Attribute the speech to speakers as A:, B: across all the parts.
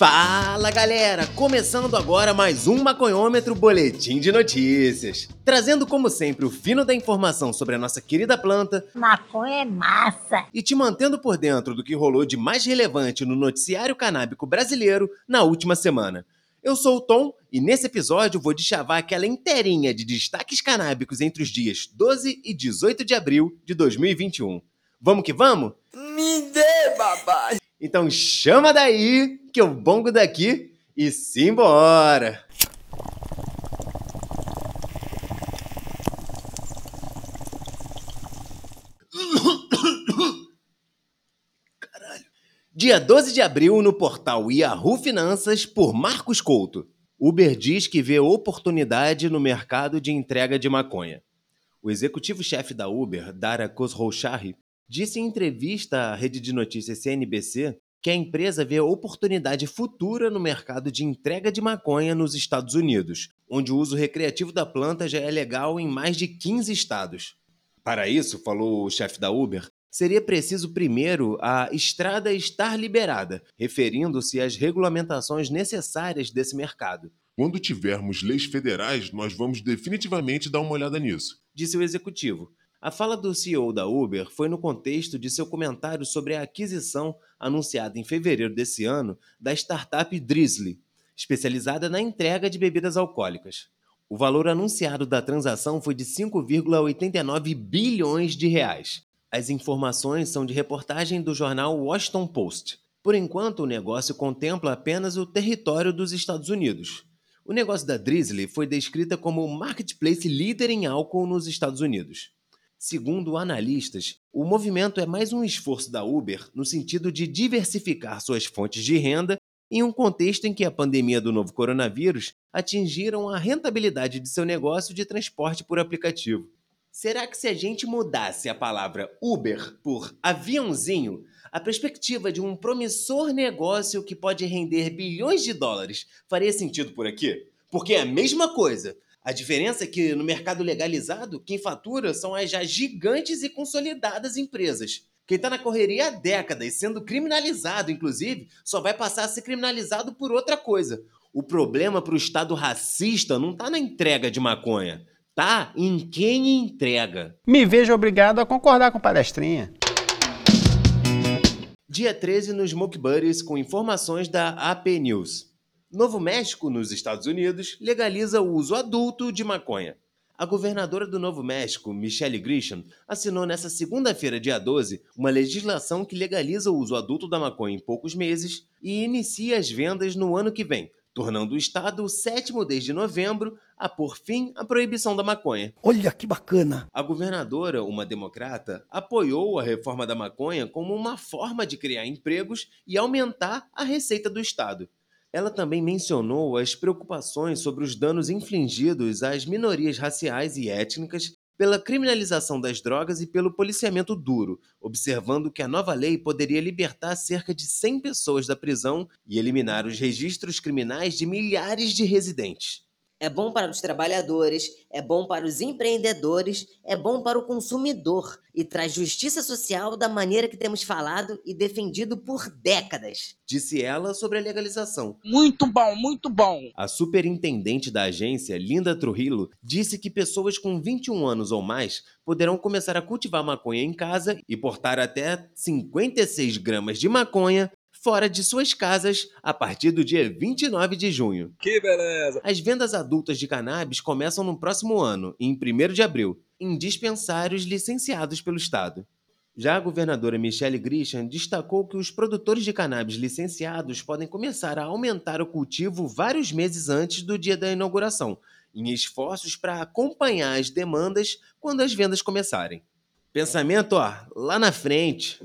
A: Fala galera! Começando agora mais um Maconhômetro Boletim de Notícias. Trazendo como sempre o fino da informação sobre a nossa querida planta.
B: Maconha é massa!
A: E te mantendo por dentro do que rolou de mais relevante no noticiário canábico brasileiro na última semana. Eu sou o Tom e nesse episódio vou deschavar aquela inteirinha de destaques canábicos entre os dias 12 e 18 de abril de 2021. Vamos que vamos?
C: Me dê, babá!
A: Então chama daí que eu bongo daqui e simbora! Caralho. Dia 12 de abril no portal Yahoo Finanças por Marcos Couto. Uber diz que vê oportunidade no mercado de entrega de maconha. O executivo-chefe da Uber, Dara Khosrowshahi, disse em entrevista à rede de notícias CNBC que a empresa vê oportunidade futura no mercado de entrega de maconha nos Estados Unidos, onde o uso recreativo da planta já é legal em mais de 15 estados. Para isso, falou o chefe da Uber, seria preciso primeiro a estrada estar liberada, referindo-se às regulamentações necessárias desse mercado.
D: Quando tivermos leis federais, nós vamos definitivamente dar uma olhada nisso,
A: disse o executivo. A fala do CEO da Uber foi no contexto de seu comentário sobre a aquisição anunciada em fevereiro desse ano da startup Drizzly, especializada na entrega de bebidas alcoólicas. O valor anunciado da transação foi de 5,89 bilhões de reais. As informações são de reportagem do jornal Washington Post. Por enquanto, o negócio contempla apenas o território dos Estados Unidos. O negócio da Drizzly foi descrita como o marketplace líder em álcool nos Estados Unidos. Segundo analistas, o movimento é mais um esforço da Uber no sentido de diversificar suas fontes de renda em um contexto em que a pandemia do novo coronavírus atingiram a rentabilidade de seu negócio de transporte por aplicativo. Será que se a gente mudasse a palavra Uber por aviãozinho, a perspectiva de um promissor negócio que pode render bilhões de dólares faria sentido por aqui? Porque é a mesma coisa. A diferença é que no mercado legalizado, quem fatura são as já gigantes e consolidadas empresas. Quem está na correria há décadas, sendo criminalizado, inclusive, só vai passar a ser criminalizado por outra coisa. O problema para o Estado racista não está na entrega de maconha, tá em quem entrega.
E: Me vejo obrigado a concordar com o palestrinha.
A: Dia 13 no Smoke Buddies com informações da AP News. Novo México, nos Estados Unidos, legaliza o uso adulto de maconha. A governadora do Novo México, Michelle Grisham, assinou nesta segunda-feira, dia 12, uma legislação que legaliza o uso adulto da maconha em poucos meses e inicia as vendas no ano que vem, tornando o estado o sétimo desde novembro a pôr fim à proibição da maconha.
C: Olha que bacana!
A: A governadora, uma democrata, apoiou a reforma da maconha como uma forma de criar empregos e aumentar a receita do estado. Ela também mencionou as preocupações sobre os danos infligidos às minorias raciais e étnicas pela criminalização das drogas e pelo policiamento duro, observando que a nova lei poderia libertar cerca de 100 pessoas da prisão e eliminar os registros criminais de milhares de residentes.
F: É bom para os trabalhadores, é bom para os empreendedores, é bom para o consumidor e traz justiça social da maneira que temos falado e defendido por décadas.
A: Disse ela sobre a legalização.
C: Muito bom, muito bom.
A: A superintendente da agência, Linda Trujillo, disse que pessoas com 21 anos ou mais poderão começar a cultivar maconha em casa e portar até 56 gramas de maconha fora de suas casas a partir do dia 29 de junho.
C: Que beleza!
A: As vendas adultas de cannabis começam no próximo ano, em 1 de abril, em dispensários licenciados pelo Estado. Já a governadora Michelle Grisham destacou que os produtores de cannabis licenciados podem começar a aumentar o cultivo vários meses antes do dia da inauguração, em esforços para acompanhar as demandas quando as vendas começarem. Pensamento, ó, lá na frente.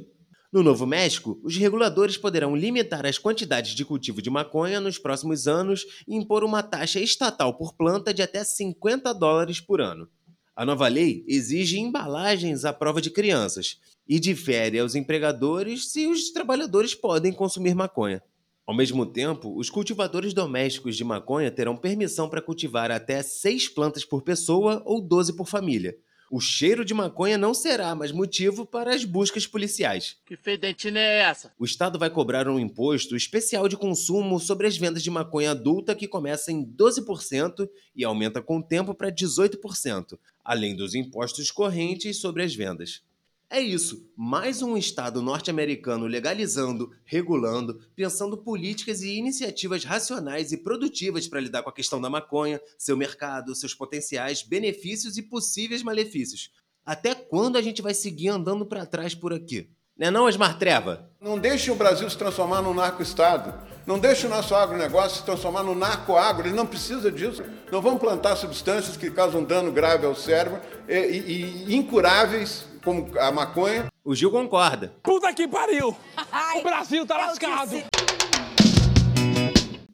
A: No Novo México, os reguladores poderão limitar as quantidades de cultivo de maconha nos próximos anos e impor uma taxa estatal por planta de até 50 dólares por ano. A nova lei exige embalagens à prova de crianças e difere aos empregadores se os trabalhadores podem consumir maconha. Ao mesmo tempo, os cultivadores domésticos de maconha terão permissão para cultivar até 6 plantas por pessoa ou 12 por família, O cheiro de maconha não será mais motivo para as buscas policiais.
C: Que fedentina é essa?
A: O Estado vai cobrar um imposto especial de consumo sobre as vendas de maconha adulta que começa em 12% e aumenta com o tempo para 18%, além dos impostos correntes sobre as vendas. É isso, mais um Estado norte-americano legalizando, regulando, pensando políticas e iniciativas racionais e produtivas para lidar com a questão da maconha, seu mercado, seus potenciais benefícios e possíveis malefícios. Até quando a gente vai seguir andando para trás por aqui? Né não, Osmar Treva?
G: Não deixe o Brasil se transformar num narco-estado. Não deixe o nosso agronegócio se transformar no narco-agro. Ele não precisa disso. Não vamos plantar substâncias que causam dano grave ao cérebro e, e, e incuráveis como a maconha.
A: O Gil concorda.
C: Puta que pariu! o Brasil tá lascado!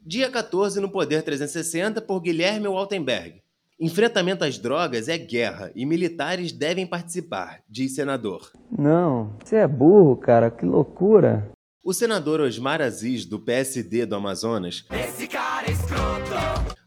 A: Dia 14 no Poder 360 por Guilherme Waltenberg. Enfrentamento às drogas é guerra e militares devem participar, diz senador.
H: Não, você é burro, cara, que loucura.
A: O senador Osmar Aziz, do PSD do Amazonas, Esse cara é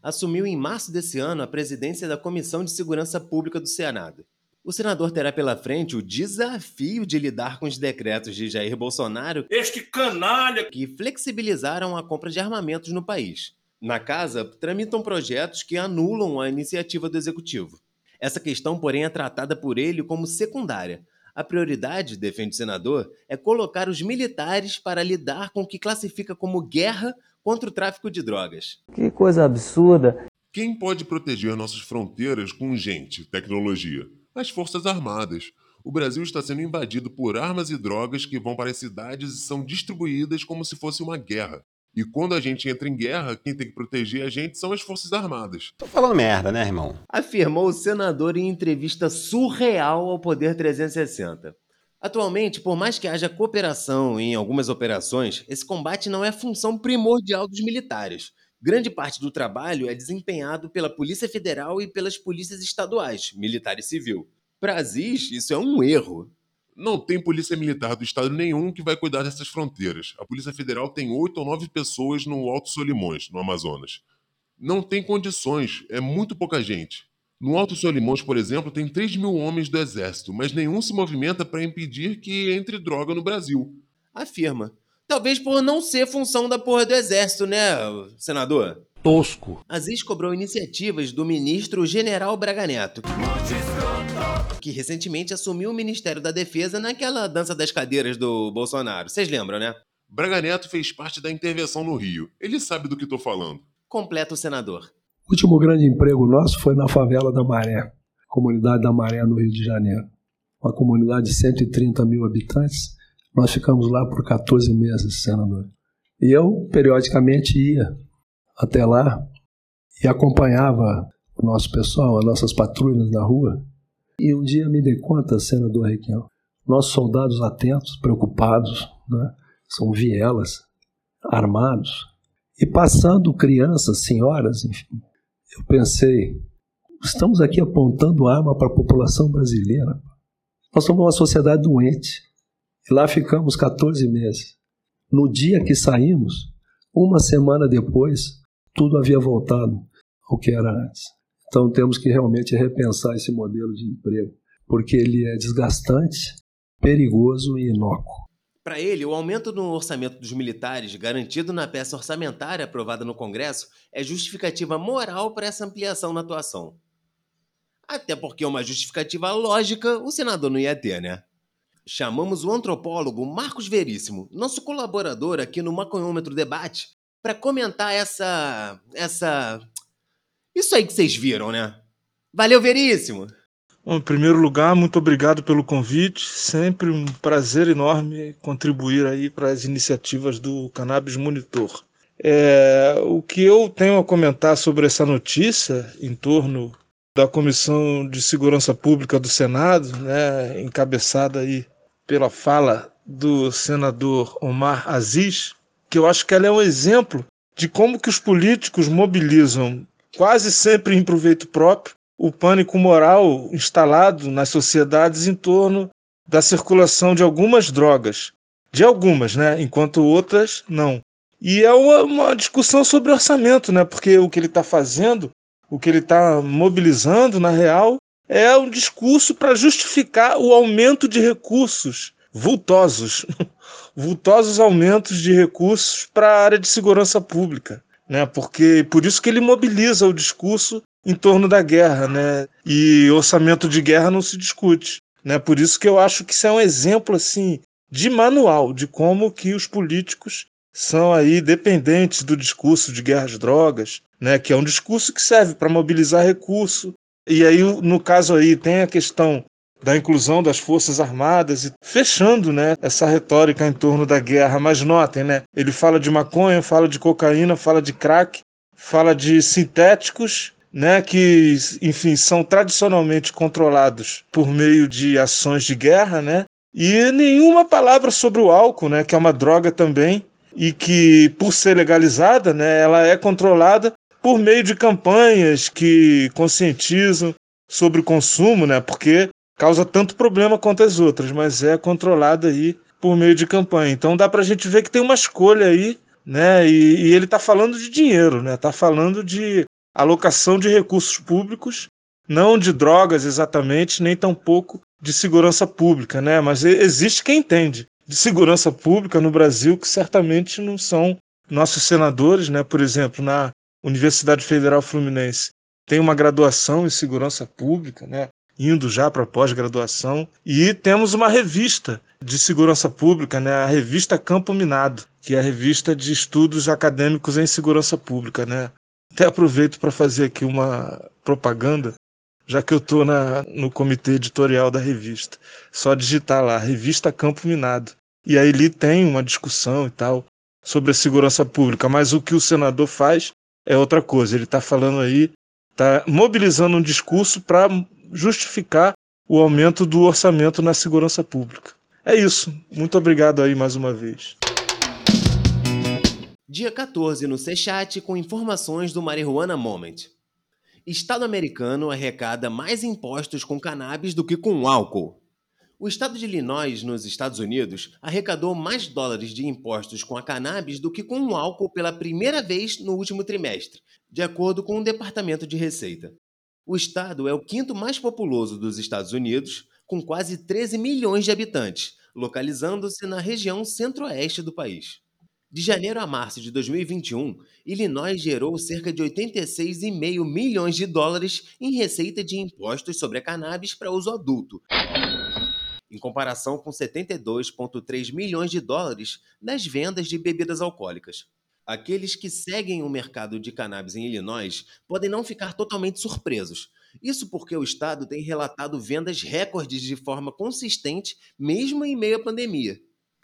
A: assumiu em março desse ano a presidência da Comissão de Segurança Pública do Senado. O senador terá pela frente o desafio de lidar com os decretos de Jair Bolsonaro,
C: este canalha,
A: que flexibilizaram a compra de armamentos no país. Na casa, tramitam projetos que anulam a iniciativa do executivo. Essa questão, porém, é tratada por ele como secundária. A prioridade, defende o senador, é colocar os militares para lidar com o que classifica como guerra contra o tráfico de drogas.
H: Que coisa absurda.
D: Quem pode proteger nossas fronteiras com gente, tecnologia? As Forças Armadas. O Brasil está sendo invadido por armas e drogas que vão para as cidades e são distribuídas como se fosse uma guerra. E quando a gente entra em guerra, quem tem que proteger a gente são as Forças Armadas.
E: Tô falando merda, né, irmão?
A: Afirmou o senador em entrevista surreal ao Poder 360. Atualmente, por mais que haja cooperação em algumas operações, esse combate não é função primordial dos militares. Grande parte do trabalho é desempenhado pela Polícia Federal e pelas polícias estaduais, militar e civil. Para Aziz, isso é um erro.
D: Não tem polícia militar do estado nenhum que vai cuidar dessas fronteiras. A Polícia Federal tem oito ou nove pessoas no Alto Solimões, no Amazonas. Não tem condições, é muito pouca gente. No Alto Solimões, por exemplo, tem 3 mil homens do Exército, mas nenhum se movimenta para impedir que entre droga no Brasil.
A: Afirma. Talvez por não ser função da porra do exército, né, senador?
C: Tosco.
A: Aziz cobrou iniciativas do ministro General Braga Neto, que recentemente assumiu o Ministério da Defesa naquela dança das cadeiras do Bolsonaro. Vocês lembram, né?
D: Braga Neto fez parte da intervenção no Rio. Ele sabe do que estou falando.
A: Completa o senador.
I: O último grande emprego nosso foi na favela da Maré, comunidade da Maré, no Rio de Janeiro. Uma comunidade de 130 mil habitantes nós ficamos lá por 14 meses, senador. E eu, periodicamente, ia até lá e acompanhava o nosso pessoal, as nossas patrulhas na rua. E um dia me dei conta, senador Requião, nossos soldados atentos, preocupados, né? são vielas, armados, e passando crianças, senhoras, enfim. Eu pensei, estamos aqui apontando arma para a população brasileira. Nós somos uma sociedade doente. E lá ficamos 14 meses. No dia que saímos, uma semana depois, tudo havia voltado ao que era antes. Então temos que realmente repensar esse modelo de emprego, porque ele é desgastante, perigoso e inócuo.
A: Para ele, o aumento no orçamento dos militares, garantido na peça orçamentária aprovada no Congresso, é justificativa moral para essa ampliação na atuação. Até porque uma justificativa lógica o senador não ia ter, né? Chamamos o antropólogo Marcos Veríssimo, nosso colaborador aqui no Maconhômetro Debate, para comentar essa. essa. Isso aí que vocês viram, né? Valeu, Veríssimo!
J: Bom, em primeiro lugar, muito obrigado pelo convite. Sempre um prazer enorme contribuir aí para as iniciativas do Cannabis Monitor. É, o que eu tenho a comentar sobre essa notícia em torno da Comissão de Segurança Pública do Senado, né, encabeçada aí pela fala do senador Omar Aziz, que eu acho que ela é um exemplo de como que os políticos mobilizam, quase sempre em proveito próprio, o pânico moral instalado nas sociedades em torno da circulação de algumas drogas. De algumas, né? Enquanto outras não. E é uma, uma discussão sobre orçamento, né? Porque o que ele está fazendo, o que ele está mobilizando, na real, é um discurso para justificar o aumento de recursos vultosos, vultosos aumentos de recursos para a área de segurança pública, né? Porque por isso que ele mobiliza o discurso em torno da guerra, né? E orçamento de guerra não se discute, né? Por isso que eu acho que isso é um exemplo assim de manual de como que os políticos são aí dependentes do discurso de guerra às drogas, né? Que é um discurso que serve para mobilizar recurso. E aí no caso aí tem a questão da inclusão das forças armadas e fechando, né, essa retórica em torno da guerra. Mas notem, né, ele fala de maconha, fala de cocaína, fala de crack, fala de sintéticos né, que, enfim, são tradicionalmente controlados por meio de ações de guerra, né, e nenhuma palavra sobre o álcool, né, que é uma droga também e que, por ser legalizada, né, ela é controlada por meio de campanhas que conscientizam sobre o consumo, né, porque causa tanto problema quanto as outras, mas é controlada aí por meio de campanha. Então dá para a gente ver que tem uma escolha aí, né, e, e ele está falando de dinheiro, né, está falando de alocação de recursos públicos, não de drogas exatamente, nem tampouco de segurança pública, né? Mas existe quem entende de segurança pública no Brasil que certamente não são nossos senadores, né? Por exemplo, na Universidade Federal Fluminense tem uma graduação em segurança pública, né? Indo já para pós-graduação e temos uma revista de segurança pública, né? A revista Campo Minado, que é a revista de estudos acadêmicos em segurança pública, né? Até aproveito para fazer aqui uma propaganda, já que eu estou no comitê editorial da revista. Só digitar lá, Revista Campo Minado. E aí ali tem uma discussão e tal sobre a segurança pública, mas o que o senador faz é outra coisa. Ele está falando aí, está mobilizando um discurso para justificar o aumento do orçamento na segurança pública. É isso. Muito obrigado aí mais uma vez.
A: Dia 14 no C-Chat com informações do Marihuana Moment. Estado americano arrecada mais impostos com cannabis do que com álcool. O estado de Illinois, nos Estados Unidos, arrecadou mais dólares de impostos com a cannabis do que com o álcool pela primeira vez no último trimestre, de acordo com o Departamento de Receita. O estado é o quinto mais populoso dos Estados Unidos, com quase 13 milhões de habitantes, localizando-se na região centro-oeste do país. De janeiro a março de 2021, Illinois gerou cerca de 86,5 milhões de dólares em receita de impostos sobre a cannabis para uso adulto, em comparação com 72,3 milhões de dólares nas vendas de bebidas alcoólicas. Aqueles que seguem o mercado de cannabis em Illinois podem não ficar totalmente surpresos. Isso porque o estado tem relatado vendas recordes de forma consistente, mesmo em meio à pandemia.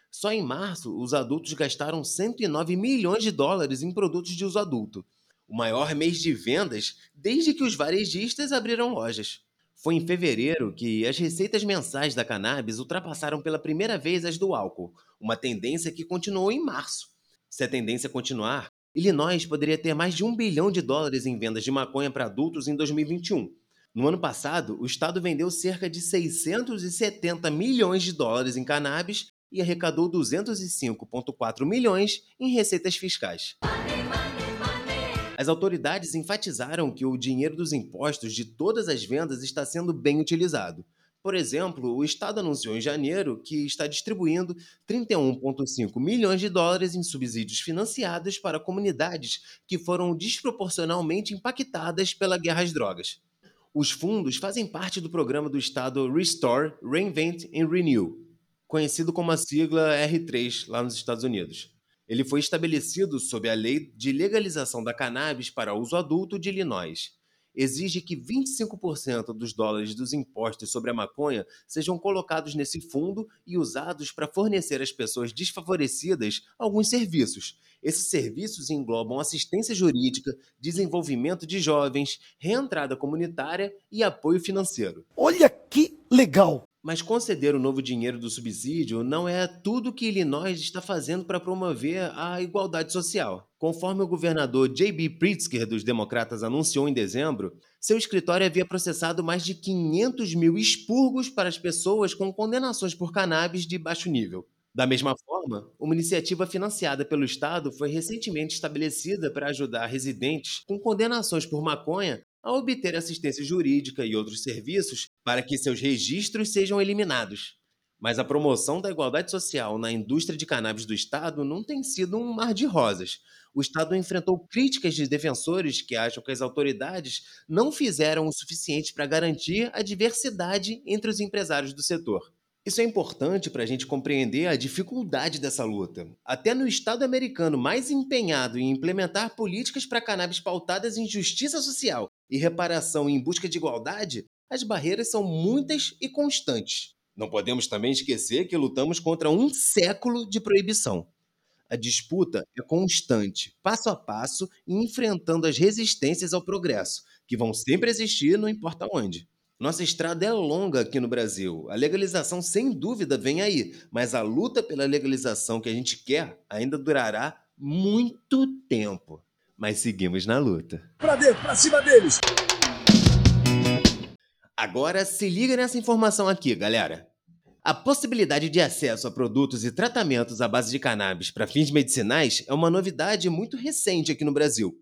A: Só em março, os adultos gastaram 109 milhões de dólares em produtos de uso adulto, o maior mês de vendas desde que os varejistas abriram lojas. Foi em fevereiro que as receitas mensais da cannabis ultrapassaram pela primeira vez as do álcool, uma tendência que continuou em março. Se a tendência continuar, Illinois poderia ter mais de um bilhão de dólares em vendas de maconha para adultos em 2021. No ano passado, o estado vendeu cerca de 670 milhões de dólares em cannabis e arrecadou 205,4 milhões em receitas fiscais. As autoridades enfatizaram que o dinheiro dos impostos de todas as vendas está sendo bem utilizado. Por exemplo, o Estado anunciou em janeiro que está distribuindo 31,5 milhões de dólares em subsídios financiados para comunidades que foram desproporcionalmente impactadas pela guerra às drogas. Os fundos fazem parte do programa do Estado Restore, Reinvent and Renew, conhecido como a sigla R3 lá nos Estados Unidos. Ele foi estabelecido sob a Lei de Legalização da Cannabis para Uso Adulto de Illinois. Exige que 25% dos dólares dos impostos sobre a maconha sejam colocados nesse fundo e usados para fornecer às pessoas desfavorecidas alguns serviços. Esses serviços englobam assistência jurídica, desenvolvimento de jovens, reentrada comunitária e apoio financeiro.
K: Olha que legal!
A: Mas conceder o novo dinheiro do subsídio não é tudo que Illinois está fazendo para promover a igualdade social. Conforme o governador J.B. Pritzker dos Democratas anunciou em dezembro, seu escritório havia processado mais de 500 mil expurgos para as pessoas com condenações por cannabis de baixo nível. Da mesma forma, uma iniciativa financiada pelo Estado foi recentemente estabelecida para ajudar residentes com condenações por maconha a obter assistência jurídica e outros serviços para que seus registros sejam eliminados. Mas a promoção da igualdade social na indústria de cannabis do Estado não tem sido um mar de rosas. O Estado enfrentou críticas de defensores que acham que as autoridades não fizeram o suficiente para garantir a diversidade entre os empresários do setor. Isso é importante para a gente compreender a dificuldade dessa luta. Até no Estado americano mais empenhado em implementar políticas para cannabis pautadas em justiça social e reparação em busca de igualdade, as barreiras são muitas e constantes. Não podemos também esquecer que lutamos contra um século de proibição. A disputa é constante, passo a passo enfrentando as resistências ao progresso, que vão sempre existir, não importa onde. Nossa estrada é longa aqui no Brasil. A legalização, sem dúvida, vem aí, mas a luta pela legalização que a gente quer ainda durará muito tempo. Mas seguimos na luta.
K: Pra dentro, pra cima deles!
A: Agora se liga nessa informação aqui, galera. A possibilidade de acesso a produtos e tratamentos à base de cannabis para fins medicinais é uma novidade muito recente aqui no Brasil.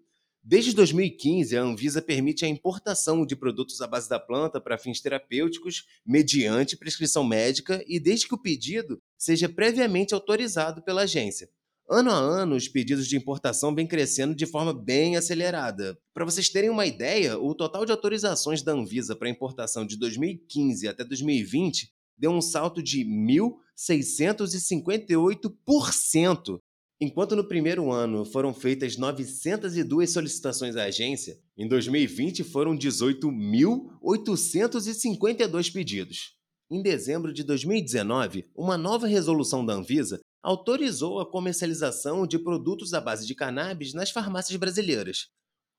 A: Desde 2015, a Anvisa permite a importação de produtos à base da planta para fins terapêuticos mediante prescrição médica e desde que o pedido seja previamente autorizado pela agência. Ano a ano, os pedidos de importação vêm crescendo de forma bem acelerada. Para vocês terem uma ideia, o total de autorizações da Anvisa para importação de 2015 até 2020 deu um salto de 1.658%. Enquanto no primeiro ano foram feitas 902 solicitações à agência, em 2020 foram 18.852 pedidos. Em dezembro de 2019, uma nova resolução da Anvisa autorizou a comercialização de produtos à base de cannabis nas farmácias brasileiras.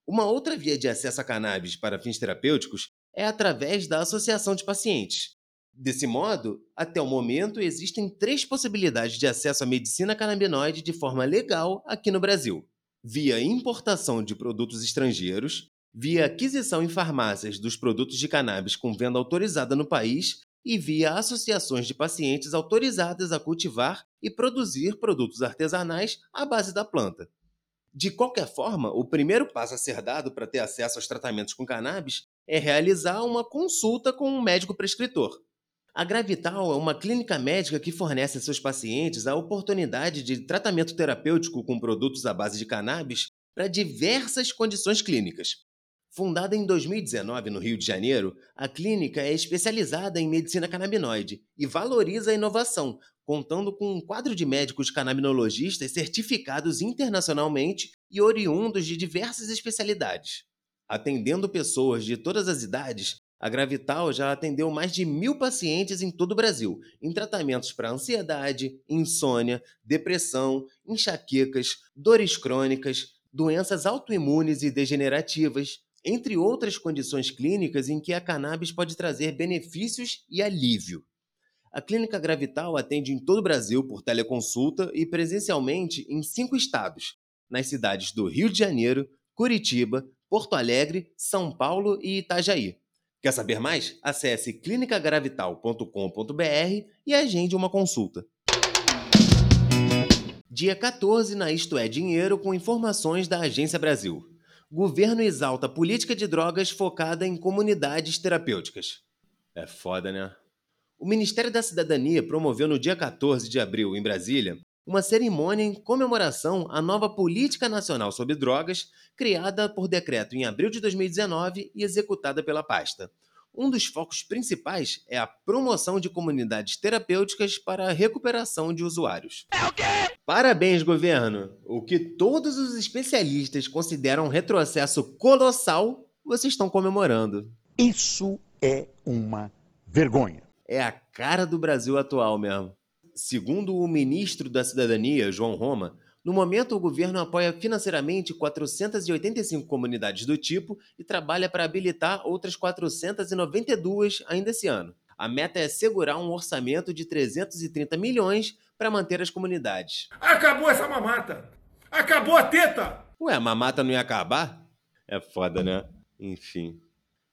A: Uma outra via de acesso a cannabis para fins terapêuticos é através da associação de pacientes. Desse modo, até o momento, existem três possibilidades de acesso à medicina canabinoide de forma legal aqui no Brasil: via importação de produtos estrangeiros, via aquisição em farmácias dos produtos de cannabis com venda autorizada no país e via associações de pacientes autorizadas a cultivar e produzir produtos artesanais à base da planta. De qualquer forma, o primeiro passo a ser dado para ter acesso aos tratamentos com cannabis é realizar uma consulta com um médico prescritor. A Gravital é uma clínica médica que fornece a seus pacientes a oportunidade de tratamento terapêutico com produtos à base de cannabis para diversas condições clínicas. Fundada em 2019 no Rio de Janeiro, a clínica é especializada em medicina canabinoide e valoriza a inovação, contando com um quadro de médicos canabinologistas certificados internacionalmente e oriundos de diversas especialidades. Atendendo pessoas de todas as idades, a Gravital já atendeu mais de mil pacientes em todo o Brasil, em tratamentos para ansiedade, insônia, depressão, enxaquecas, dores crônicas, doenças autoimunes e degenerativas, entre outras condições clínicas em que a cannabis pode trazer benefícios e alívio. A Clínica Gravital atende em todo o Brasil por teleconsulta e presencialmente em cinco estados, nas cidades do Rio de Janeiro, Curitiba, Porto Alegre, São Paulo e Itajaí. Quer saber mais? Acesse clinicagravital.com.br e agende uma consulta. Dia 14 na Isto é Dinheiro com informações da Agência Brasil. Governo exalta política de drogas focada em comunidades terapêuticas. É foda, né? O Ministério da Cidadania promoveu no dia 14 de abril, em Brasília, uma cerimônia em comemoração à nova Política Nacional sobre Drogas, criada por decreto em abril de 2019 e executada pela pasta. Um dos focos principais é a promoção de comunidades terapêuticas para a recuperação de usuários. É o quê? Parabéns, governo! O que todos os especialistas consideram um retrocesso colossal, vocês estão comemorando.
K: Isso é uma vergonha.
A: É a cara do Brasil atual mesmo. Segundo o ministro da Cidadania, João Roma, no momento o governo apoia financeiramente 485 comunidades do tipo e trabalha para habilitar outras 492 ainda esse ano. A meta é segurar um orçamento de 330 milhões para manter as comunidades.
C: Acabou essa mamata! Acabou a teta!
A: Ué, a mamata não ia acabar? É foda, né? Enfim.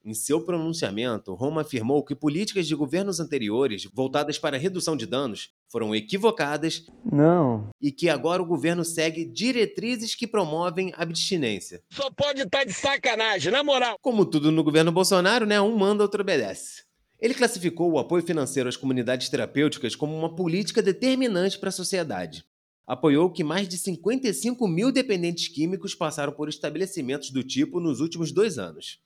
A: Em seu pronunciamento, Roma afirmou que políticas de governos anteriores voltadas para a redução de danos foram equivocadas
H: Não.
A: e que agora o governo segue diretrizes que promovem abstinência.
C: Só pode estar de sacanagem, na moral.
A: Como tudo no governo Bolsonaro, né? Um manda, outro obedece. Ele classificou o apoio financeiro às comunidades terapêuticas como uma política determinante para a sociedade. Apoiou que mais de 55 mil dependentes químicos passaram por estabelecimentos do tipo nos últimos dois anos.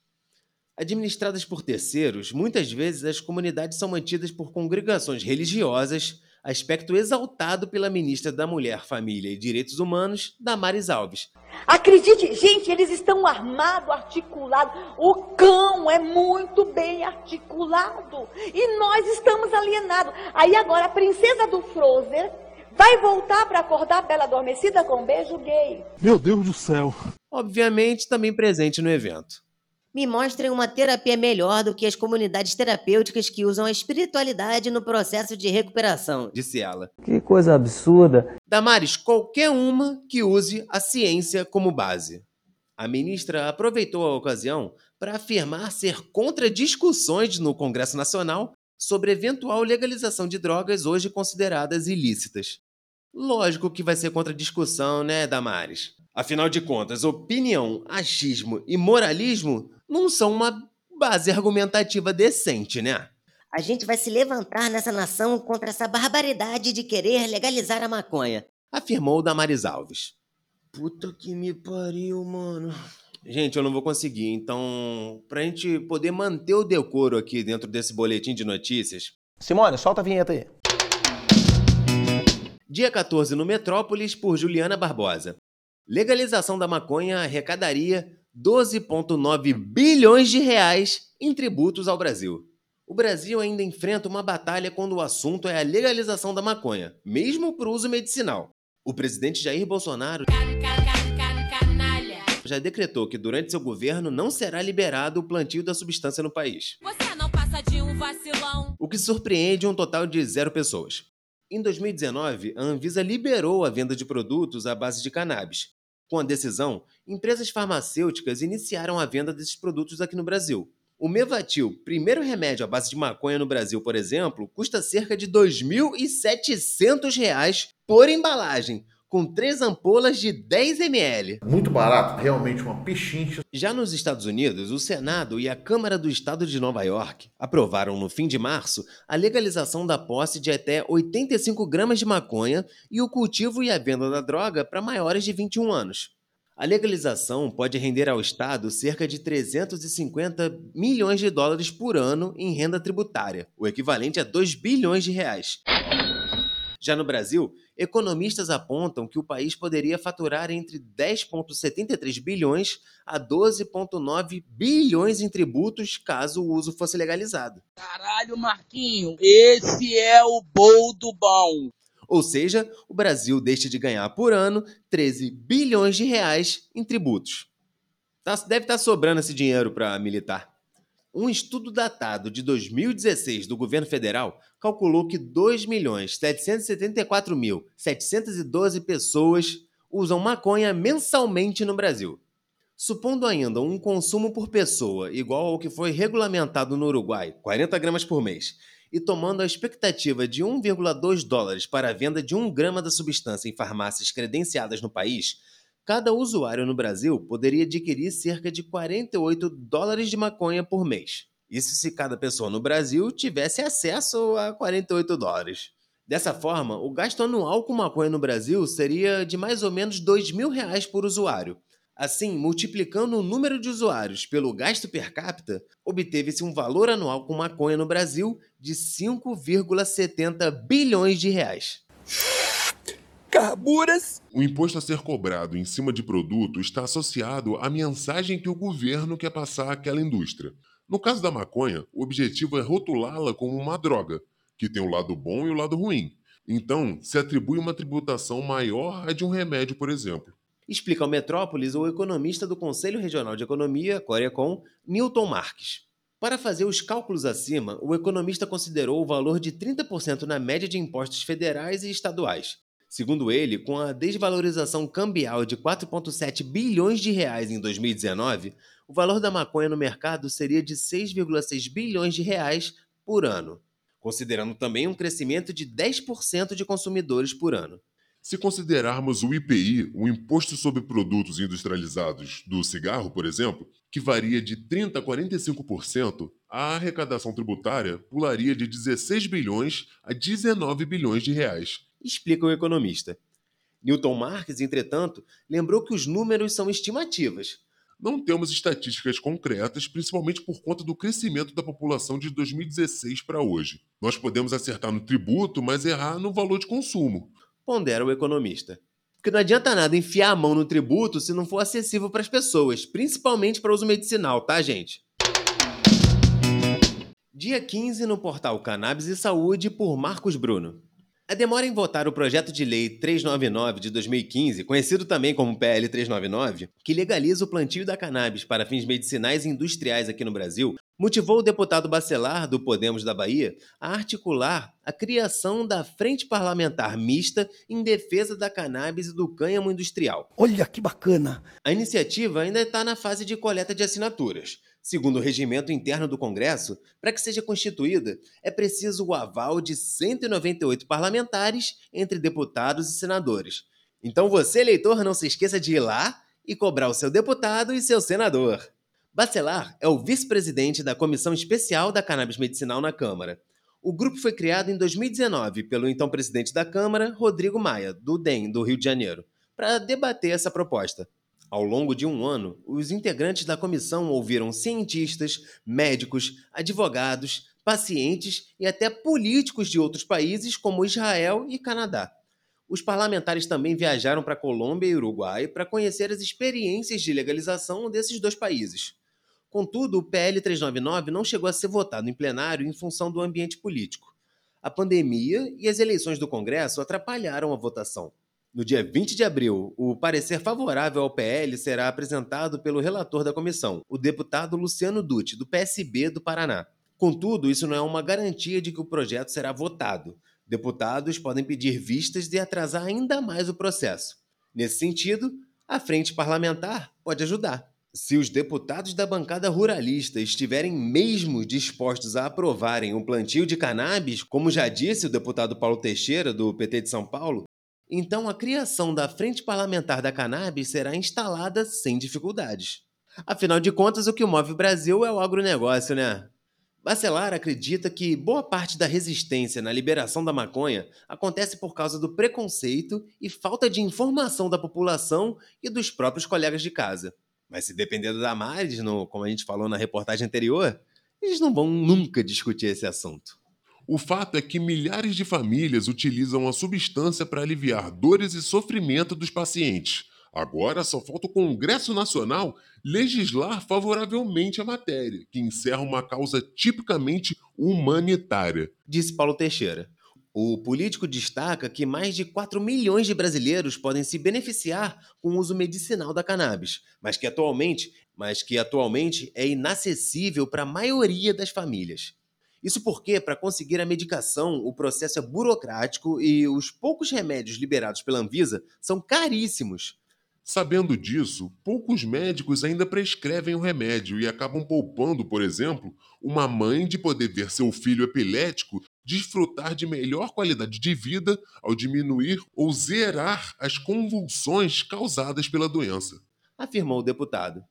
A: Administradas por terceiros, muitas vezes as comunidades são mantidas por congregações religiosas, aspecto exaltado pela ministra da Mulher, Família e Direitos Humanos, Damares Alves.
L: Acredite, gente, eles estão armados, articulados. O cão é muito bem articulado. E nós estamos alienados. Aí agora a princesa do Frozen vai voltar para acordar a bela adormecida com um beijo gay.
J: Meu Deus do céu.
A: Obviamente, também presente no evento.
F: Me mostrem uma terapia melhor do que as comunidades terapêuticas que usam a espiritualidade no processo de recuperação.
A: Disse ela.
H: Que coisa absurda.
A: Damares, qualquer uma que use a ciência como base. A ministra aproveitou a ocasião para afirmar ser contra discussões no Congresso Nacional sobre eventual legalização de drogas hoje consideradas ilícitas. Lógico que vai ser contra discussão, né, Damares? Afinal de contas, opinião, achismo e moralismo não são uma base argumentativa decente, né?
F: A gente vai se levantar nessa nação contra essa barbaridade de querer legalizar a maconha.
A: Afirmou Damares Alves. Puta que me pariu, mano. Gente, eu não vou conseguir. Então, pra gente poder manter o decoro aqui dentro desse boletim de notícias.
E: Simone, solta a vinheta aí.
A: Dia 14 no Metrópolis por Juliana Barbosa. Legalização da maconha arrecadaria 12,9 bilhões de reais em tributos ao Brasil. O Brasil ainda enfrenta uma batalha quando o assunto é a legalização da maconha, mesmo para uso medicinal. O presidente Jair Bolsonaro já decretou que durante seu governo não será liberado o plantio da substância no país.
M: Um.
A: O que surpreende um total de zero pessoas. Em 2019, a Anvisa liberou a venda de produtos à base de cannabis. Com a decisão, empresas farmacêuticas iniciaram a venda desses produtos aqui no Brasil. O Mevatil, primeiro remédio à base de maconha no Brasil, por exemplo, custa cerca de R$ 2.700 por embalagem, com três ampolas de 10 ml.
N: Muito barato, realmente uma pechincha.
A: Já nos Estados Unidos, o Senado e a Câmara do Estado de Nova York aprovaram no fim de março a legalização da posse de até 85 gramas de maconha e o cultivo e a venda da droga para maiores de 21 anos. A legalização pode render ao Estado cerca de 350 milhões de dólares por ano em renda tributária, o equivalente a 2 bilhões de reais. Já no Brasil, economistas apontam que o país poderia faturar entre 10,73 bilhões a 12,9 bilhões em tributos caso o uso fosse legalizado.
C: Caralho, Marquinho, esse é o boldo bom.
A: Ou seja, o Brasil deixa de ganhar por ano 13 bilhões de reais em tributos. Tá- Deve estar sobrando esse dinheiro para militar. Um estudo datado de 2016 do governo federal calculou que 2.774.712 pessoas usam maconha mensalmente no Brasil. Supondo ainda um consumo por pessoa igual ao que foi regulamentado no Uruguai, 40 gramas por mês, e tomando a expectativa de 1,2 dólares para a venda de 1 grama da substância em farmácias credenciadas no país, cada usuário no Brasil poderia adquirir cerca de 48 dólares de maconha por mês. Isso se cada pessoa no Brasil tivesse acesso a 48 dólares. Dessa forma, o gasto anual com maconha no Brasil seria de mais ou menos 2 mil reais por usuário. Assim, multiplicando o número de usuários pelo gasto per capita, obteve-se um valor anual com maconha no Brasil de 5,70 bilhões de reais.
D: Carburas! O imposto a ser cobrado em cima de produto está associado à mensagem que o governo quer passar àquela indústria. No caso da maconha, o objetivo é rotulá-la como uma droga, que tem o lado bom e o lado ruim. Então, se atribui uma tributação maior à de um remédio, por exemplo.
A: Explica ao Metrópolis o economista do Conselho Regional de Economia, Corecon, Newton Marques. Para fazer os cálculos acima, o economista considerou o valor de 30% na média de impostos federais e estaduais. Segundo ele, com a desvalorização cambial de 4,7 bilhões de reais em 2019, o valor da maconha no mercado seria de 6,6 bilhões de reais por ano, considerando também um crescimento de 10% de consumidores por ano.
D: Se considerarmos o IPI, o Imposto sobre Produtos Industrializados do cigarro, por exemplo, que varia de 30% a 45%, a arrecadação tributária pularia de 16 bilhões a 19 bilhões de reais.
A: Explica o economista. Newton Marques, entretanto, lembrou que os números são estimativas.
D: Não temos estatísticas concretas, principalmente por conta do crescimento da população de 2016 para hoje. Nós podemos acertar no tributo, mas errar no valor de consumo
A: pondera o economista. Porque não adianta nada enfiar a mão no tributo se não for acessível para as pessoas, principalmente para uso medicinal, tá, gente? Dia 15 no portal Cannabis e Saúde por Marcos Bruno. A demora em votar o projeto de lei 399 de 2015, conhecido também como PL 399, que legaliza o plantio da cannabis para fins medicinais e industriais aqui no Brasil, motivou o deputado Bacelar, do Podemos da Bahia, a articular a criação da Frente Parlamentar Mista em defesa da cannabis e do cânhamo industrial.
O: Olha que bacana!
A: A iniciativa ainda está na fase de coleta de assinaturas. Segundo o regimento interno do Congresso, para que seja constituída, é preciso o aval de 198 parlamentares, entre deputados e senadores. Então você, eleitor, não se esqueça de ir lá e cobrar o seu deputado e seu senador. Bacelar é o vice-presidente da Comissão Especial da Cannabis Medicinal na Câmara. O grupo foi criado em 2019 pelo então presidente da Câmara, Rodrigo Maia, do DEM, do Rio de Janeiro, para debater essa proposta. Ao longo de um ano, os integrantes da comissão ouviram cientistas, médicos, advogados, pacientes e até políticos de outros países como Israel e Canadá. Os parlamentares também viajaram para Colômbia e Uruguai para conhecer as experiências de legalização desses dois países. Contudo, o PL 399 não chegou a ser votado em plenário em função do ambiente político. A pandemia e as eleições do Congresso atrapalharam a votação. No dia 20 de abril, o parecer favorável ao PL será apresentado pelo relator da comissão, o deputado Luciano Dutti, do PSB do Paraná. Contudo, isso não é uma garantia de que o projeto será votado. Deputados podem pedir vistas e atrasar ainda mais o processo. Nesse sentido, a frente parlamentar pode ajudar. Se os deputados da bancada ruralista estiverem mesmo dispostos a aprovarem o plantio de cannabis, como já disse o deputado Paulo Teixeira, do PT de São Paulo, então a criação da Frente Parlamentar da Cannabis será instalada sem dificuldades. Afinal de contas, o que move o Brasil é o agronegócio, né? Bacelar acredita que boa parte da resistência na liberação da maconha acontece por causa do preconceito e falta de informação da população e dos próprios colegas de casa. Mas se depender da Damares, no, como a gente falou na reportagem anterior, eles não vão nunca discutir esse assunto.
D: O fato é que milhares de famílias utilizam a substância para aliviar dores e sofrimento dos pacientes. Agora só falta o Congresso Nacional legislar favoravelmente a matéria, que encerra uma causa tipicamente humanitária.
A: Disse Paulo Teixeira. O político destaca que mais de 4 milhões de brasileiros podem se beneficiar com o uso medicinal da cannabis, mas que atualmente, mas que atualmente é inacessível para a maioria das famílias. Isso porque, para conseguir a medicação, o processo é burocrático e os poucos remédios liberados pela Anvisa são caríssimos.
D: Sabendo disso, poucos médicos ainda prescrevem o remédio e acabam poupando, por exemplo, uma mãe de poder ver seu filho epilético desfrutar de melhor qualidade de vida ao diminuir ou zerar as convulsões causadas pela doença.
A: Afirmou o deputado.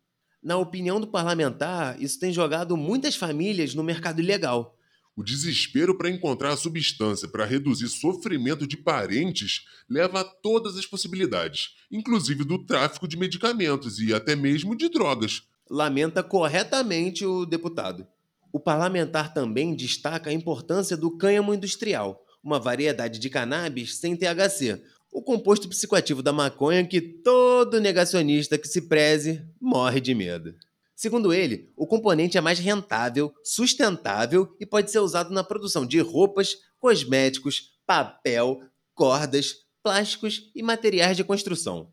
A: Na opinião do parlamentar, isso tem jogado muitas famílias no mercado ilegal.
D: O desespero para encontrar a substância para reduzir sofrimento de parentes leva a todas as possibilidades, inclusive do tráfico de medicamentos e até mesmo de drogas.
A: Lamenta corretamente o deputado. O parlamentar também destaca a importância do cânhamo industrial, uma variedade de cannabis sem THC, o composto psicoativo da maconha que todo negacionista que se preze morre de medo. Segundo ele, o componente é mais rentável, sustentável e pode ser usado na produção de roupas, cosméticos, papel, cordas, plásticos e materiais de construção.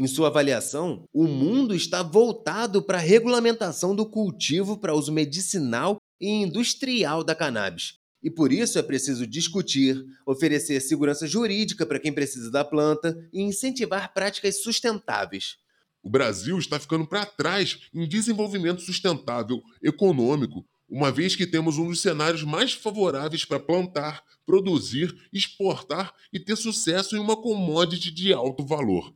A: Em sua avaliação, o mundo está voltado para a regulamentação do cultivo para uso medicinal e industrial da cannabis. E por isso é preciso discutir, oferecer segurança jurídica para quem precisa da planta e incentivar práticas sustentáveis.
D: O Brasil está ficando para trás em desenvolvimento sustentável econômico, uma vez que temos um dos cenários mais favoráveis para plantar, produzir, exportar e ter sucesso em uma commodity de alto valor.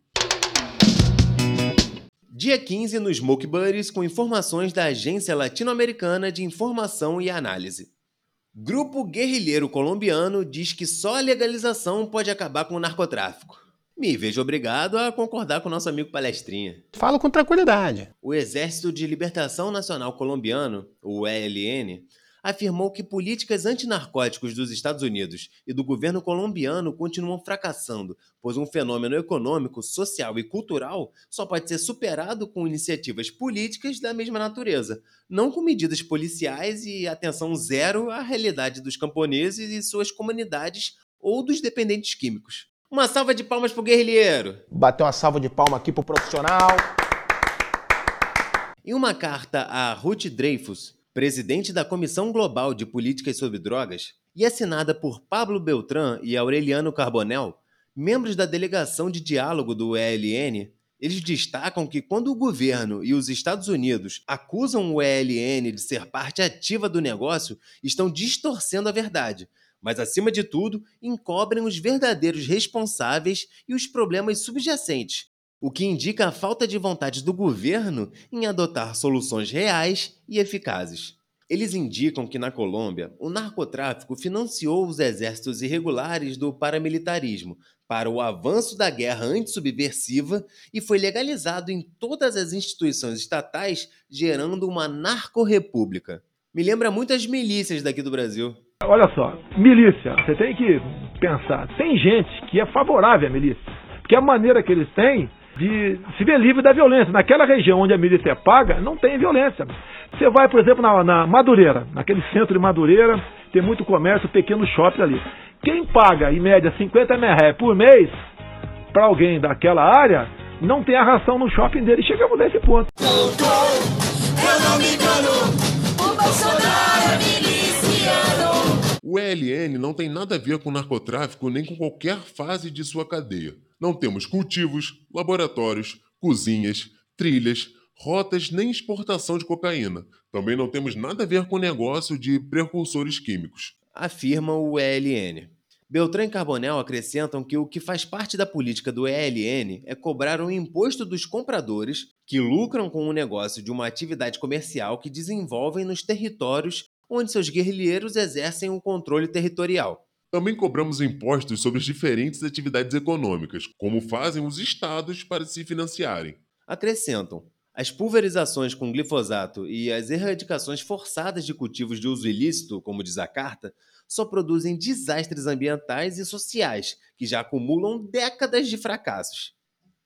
A: Dia 15 no Smoke Buddies com informações da Agência Latino-Americana de Informação e Análise. Grupo guerrilheiro colombiano diz que só a legalização pode acabar com o narcotráfico. Me vejo obrigado a concordar com nosso amigo palestrinha.
E: Falo com tranquilidade.
A: O Exército de Libertação Nacional Colombiano, o ELN, afirmou que políticas antinarcóticos dos Estados Unidos e do governo colombiano continuam fracassando, pois um fenômeno econômico, social e cultural só pode ser superado com iniciativas políticas da mesma natureza, não com medidas policiais e atenção zero à realidade dos camponeses e suas comunidades ou dos dependentes químicos. Uma salva de palmas pro guerrilheiro!
O: Bateu uma salva de palma aqui pro profissional.
A: Em uma carta a Ruth Dreyfus, presidente da Comissão Global de Políticas sobre Drogas, e assinada por Pablo Beltrán e Aureliano Carbonel, membros da delegação de diálogo do ELN, eles destacam que quando o governo e os Estados Unidos acusam o ELN de ser parte ativa do negócio, estão distorcendo a verdade, mas acima de tudo, encobrem os verdadeiros responsáveis e os problemas subjacentes, o que indica a falta de vontade do governo em adotar soluções reais e eficazes. Eles indicam que na Colômbia, o narcotráfico financiou os exércitos irregulares do paramilitarismo para o avanço da guerra antissubversiva e foi legalizado em todas as instituições estatais, gerando uma narcorrepública. Me lembra muito as milícias daqui do Brasil.
P: Olha só, milícia, você tem que pensar, tem gente que é favorável à milícia, porque a maneira que eles têm de se ver livre da violência. Naquela região onde a milícia é paga, não tem violência. Você vai, por exemplo, na, na Madureira, naquele centro de Madureira, tem muito comércio, pequeno shopping ali. Quem paga, em média, 50 mil por mês para alguém daquela área, não tem a ração no shopping dele. Chegamos nesse ponto. Eu não me engano, o Bolsonaro.
D: O ELN não tem nada a ver com narcotráfico nem com qualquer fase de sua cadeia. Não temos cultivos, laboratórios, cozinhas, trilhas, rotas nem exportação de cocaína. Também não temos nada a ver com o negócio de precursores químicos.
A: Afirma o ELN. Beltrán e Carbonel acrescentam que o que faz parte da política do ELN é cobrar um imposto dos compradores que lucram com o negócio de uma atividade comercial que desenvolvem nos territórios onde seus guerrilheiros exercem o controle territorial.
D: Também cobramos impostos sobre as diferentes atividades econômicas, como fazem os estados para se financiarem.
A: Acrescentam: as pulverizações com glifosato e as erradicações forçadas de cultivos de uso ilícito, como diz a carta, só produzem desastres ambientais e sociais que já acumulam décadas de fracassos.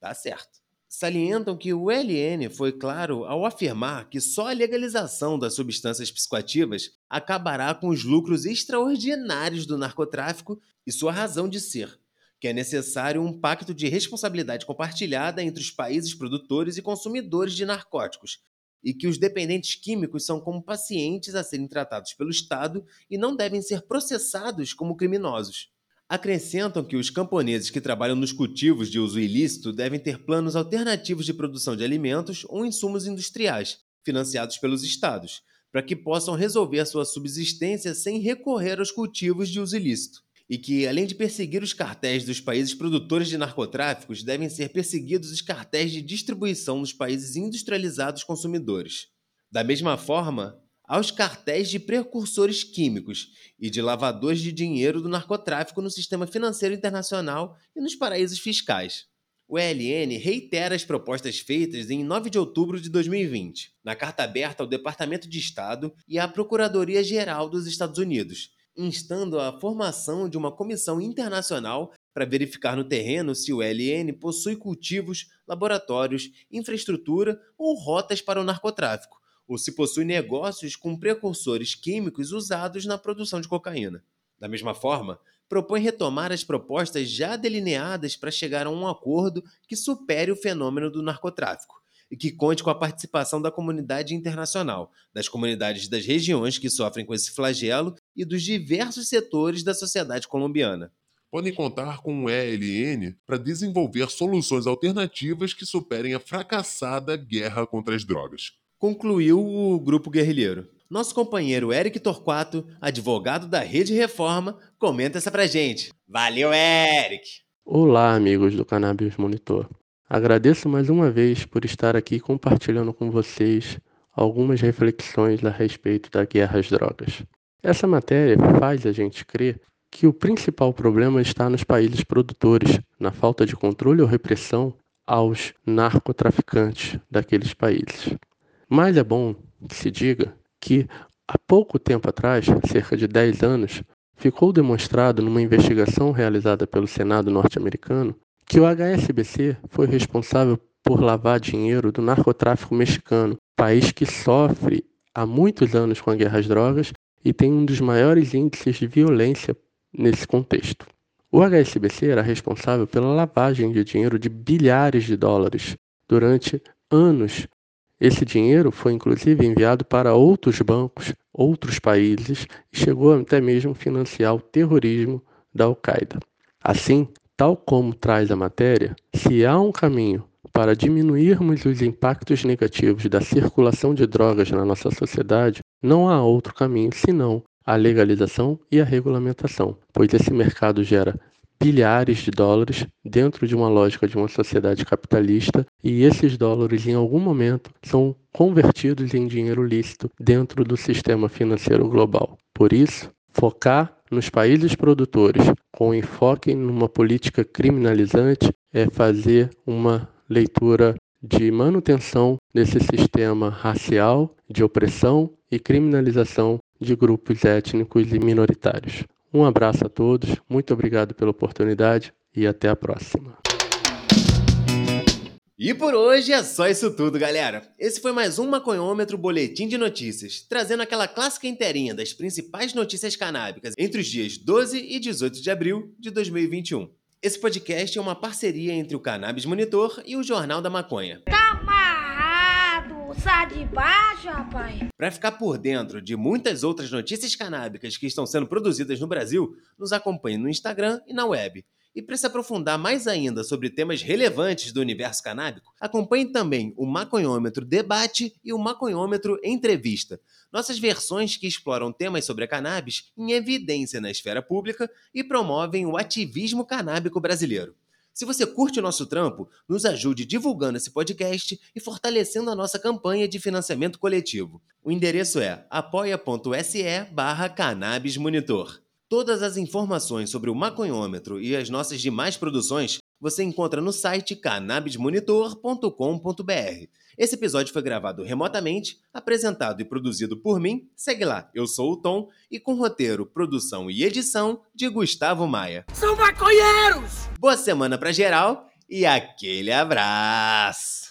A: Tá certo salientam que o LN foi claro ao afirmar que só a legalização das substâncias psicoativas acabará com os lucros extraordinários do narcotráfico e sua razão de ser, que é necessário um pacto de responsabilidade compartilhada entre os países produtores e consumidores de narcóticos, e que os dependentes químicos são como pacientes a serem tratados pelo Estado e não devem ser processados como criminosos. Acrescentam que os camponeses que trabalham nos cultivos de uso ilícito devem ter planos alternativos de produção de alimentos ou insumos industriais, financiados pelos estados, para que possam resolver sua subsistência sem recorrer aos cultivos de uso ilícito. E que, além de perseguir os cartéis dos países produtores de narcotráficos, devem ser perseguidos os cartéis de distribuição nos países industrializados consumidores. Da mesma forma, aos cartéis de precursores químicos e de lavadores de dinheiro do narcotráfico no sistema financeiro internacional e nos paraísos fiscais. O ELN reitera as propostas feitas em 9 de outubro de 2020, na carta aberta ao Departamento de Estado e à Procuradoria-Geral dos Estados Unidos, instando a formação de uma comissão internacional para verificar no terreno se o ELN possui cultivos, laboratórios, infraestrutura ou rotas para o narcotráfico ou se possui negócios com precursores químicos usados na produção de cocaína. Da mesma forma, propõe retomar as propostas já delineadas para chegar a um acordo que supere o fenômeno do narcotráfico, e que conte com a participação da comunidade internacional, das comunidades das regiões que sofrem com esse flagelo e dos diversos setores da sociedade colombiana.
D: Podem contar com o ELN para desenvolver soluções alternativas que superem a fracassada guerra contra as drogas.
A: Concluiu o grupo guerrilheiro. Nosso companheiro Eric Torquato, advogado da Rede Reforma, comenta essa pra gente. Valeu, Eric!
Q: Olá, amigos do Cannabis Monitor. Agradeço mais uma vez por estar aqui compartilhando com vocês algumas reflexões a respeito da guerra às drogas. Essa matéria faz a gente crer que o principal problema está nos países produtores, na falta de controle ou repressão aos narcotraficantes daqueles países. Mas é bom que se diga que há pouco tempo atrás, cerca de 10 anos, ficou demonstrado numa investigação realizada pelo Senado norte-americano que o HSBC foi responsável por lavar dinheiro do narcotráfico mexicano, país que sofre há muitos anos com a guerra às drogas e tem um dos maiores índices de violência nesse contexto. O HSBC era responsável pela lavagem de dinheiro de bilhares de dólares durante anos. Esse dinheiro foi inclusive enviado para outros bancos, outros países e chegou até mesmo a financiar o terrorismo da Al-Qaeda. Assim, tal como traz a matéria, se há um caminho para diminuirmos os impactos negativos da circulação de drogas na nossa sociedade, não há outro caminho senão a legalização e a regulamentação, pois esse mercado gera bilhares de dólares dentro de uma lógica de uma sociedade capitalista e esses dólares em algum momento são convertidos em dinheiro lícito dentro do sistema financeiro global. Por isso, focar nos países produtores com enfoque numa política criminalizante é fazer uma leitura de manutenção desse sistema racial de opressão e criminalização de grupos étnicos e minoritários. Um abraço a todos, muito obrigado pela oportunidade e até a próxima.
A: E por hoje é só isso tudo, galera. Esse foi mais um Maconhômetro Boletim de Notícias, trazendo aquela clássica inteirinha das principais notícias canábicas entre os dias 12 e 18 de abril de 2021. Esse podcast é uma parceria entre o Cannabis Monitor e o Jornal da Maconha.
B: Tá amarrado, sai de baixo, rapaz.
A: Para ficar por dentro de muitas outras notícias canábicas que estão sendo produzidas no Brasil, nos acompanhe no Instagram e na web. E para se aprofundar mais ainda sobre temas relevantes do universo canábico, acompanhe também o Maconhômetro Debate e o Maconhômetro Entrevista, nossas versões que exploram temas sobre a cannabis em evidência na esfera pública e promovem o ativismo canábico brasileiro. Se você curte o nosso trampo, nos ajude divulgando esse podcast e fortalecendo a nossa campanha de financiamento coletivo. O endereço é apoia.se barra. Todas as informações sobre o maconhômetro e as nossas demais produções você encontra no site cannabismonitor.com.br. Esse episódio foi gravado remotamente, apresentado e produzido por mim. Segue lá, eu sou o Tom e com roteiro, produção e edição de Gustavo Maia.
C: São maconheiros!
A: Boa semana pra geral e aquele abraço!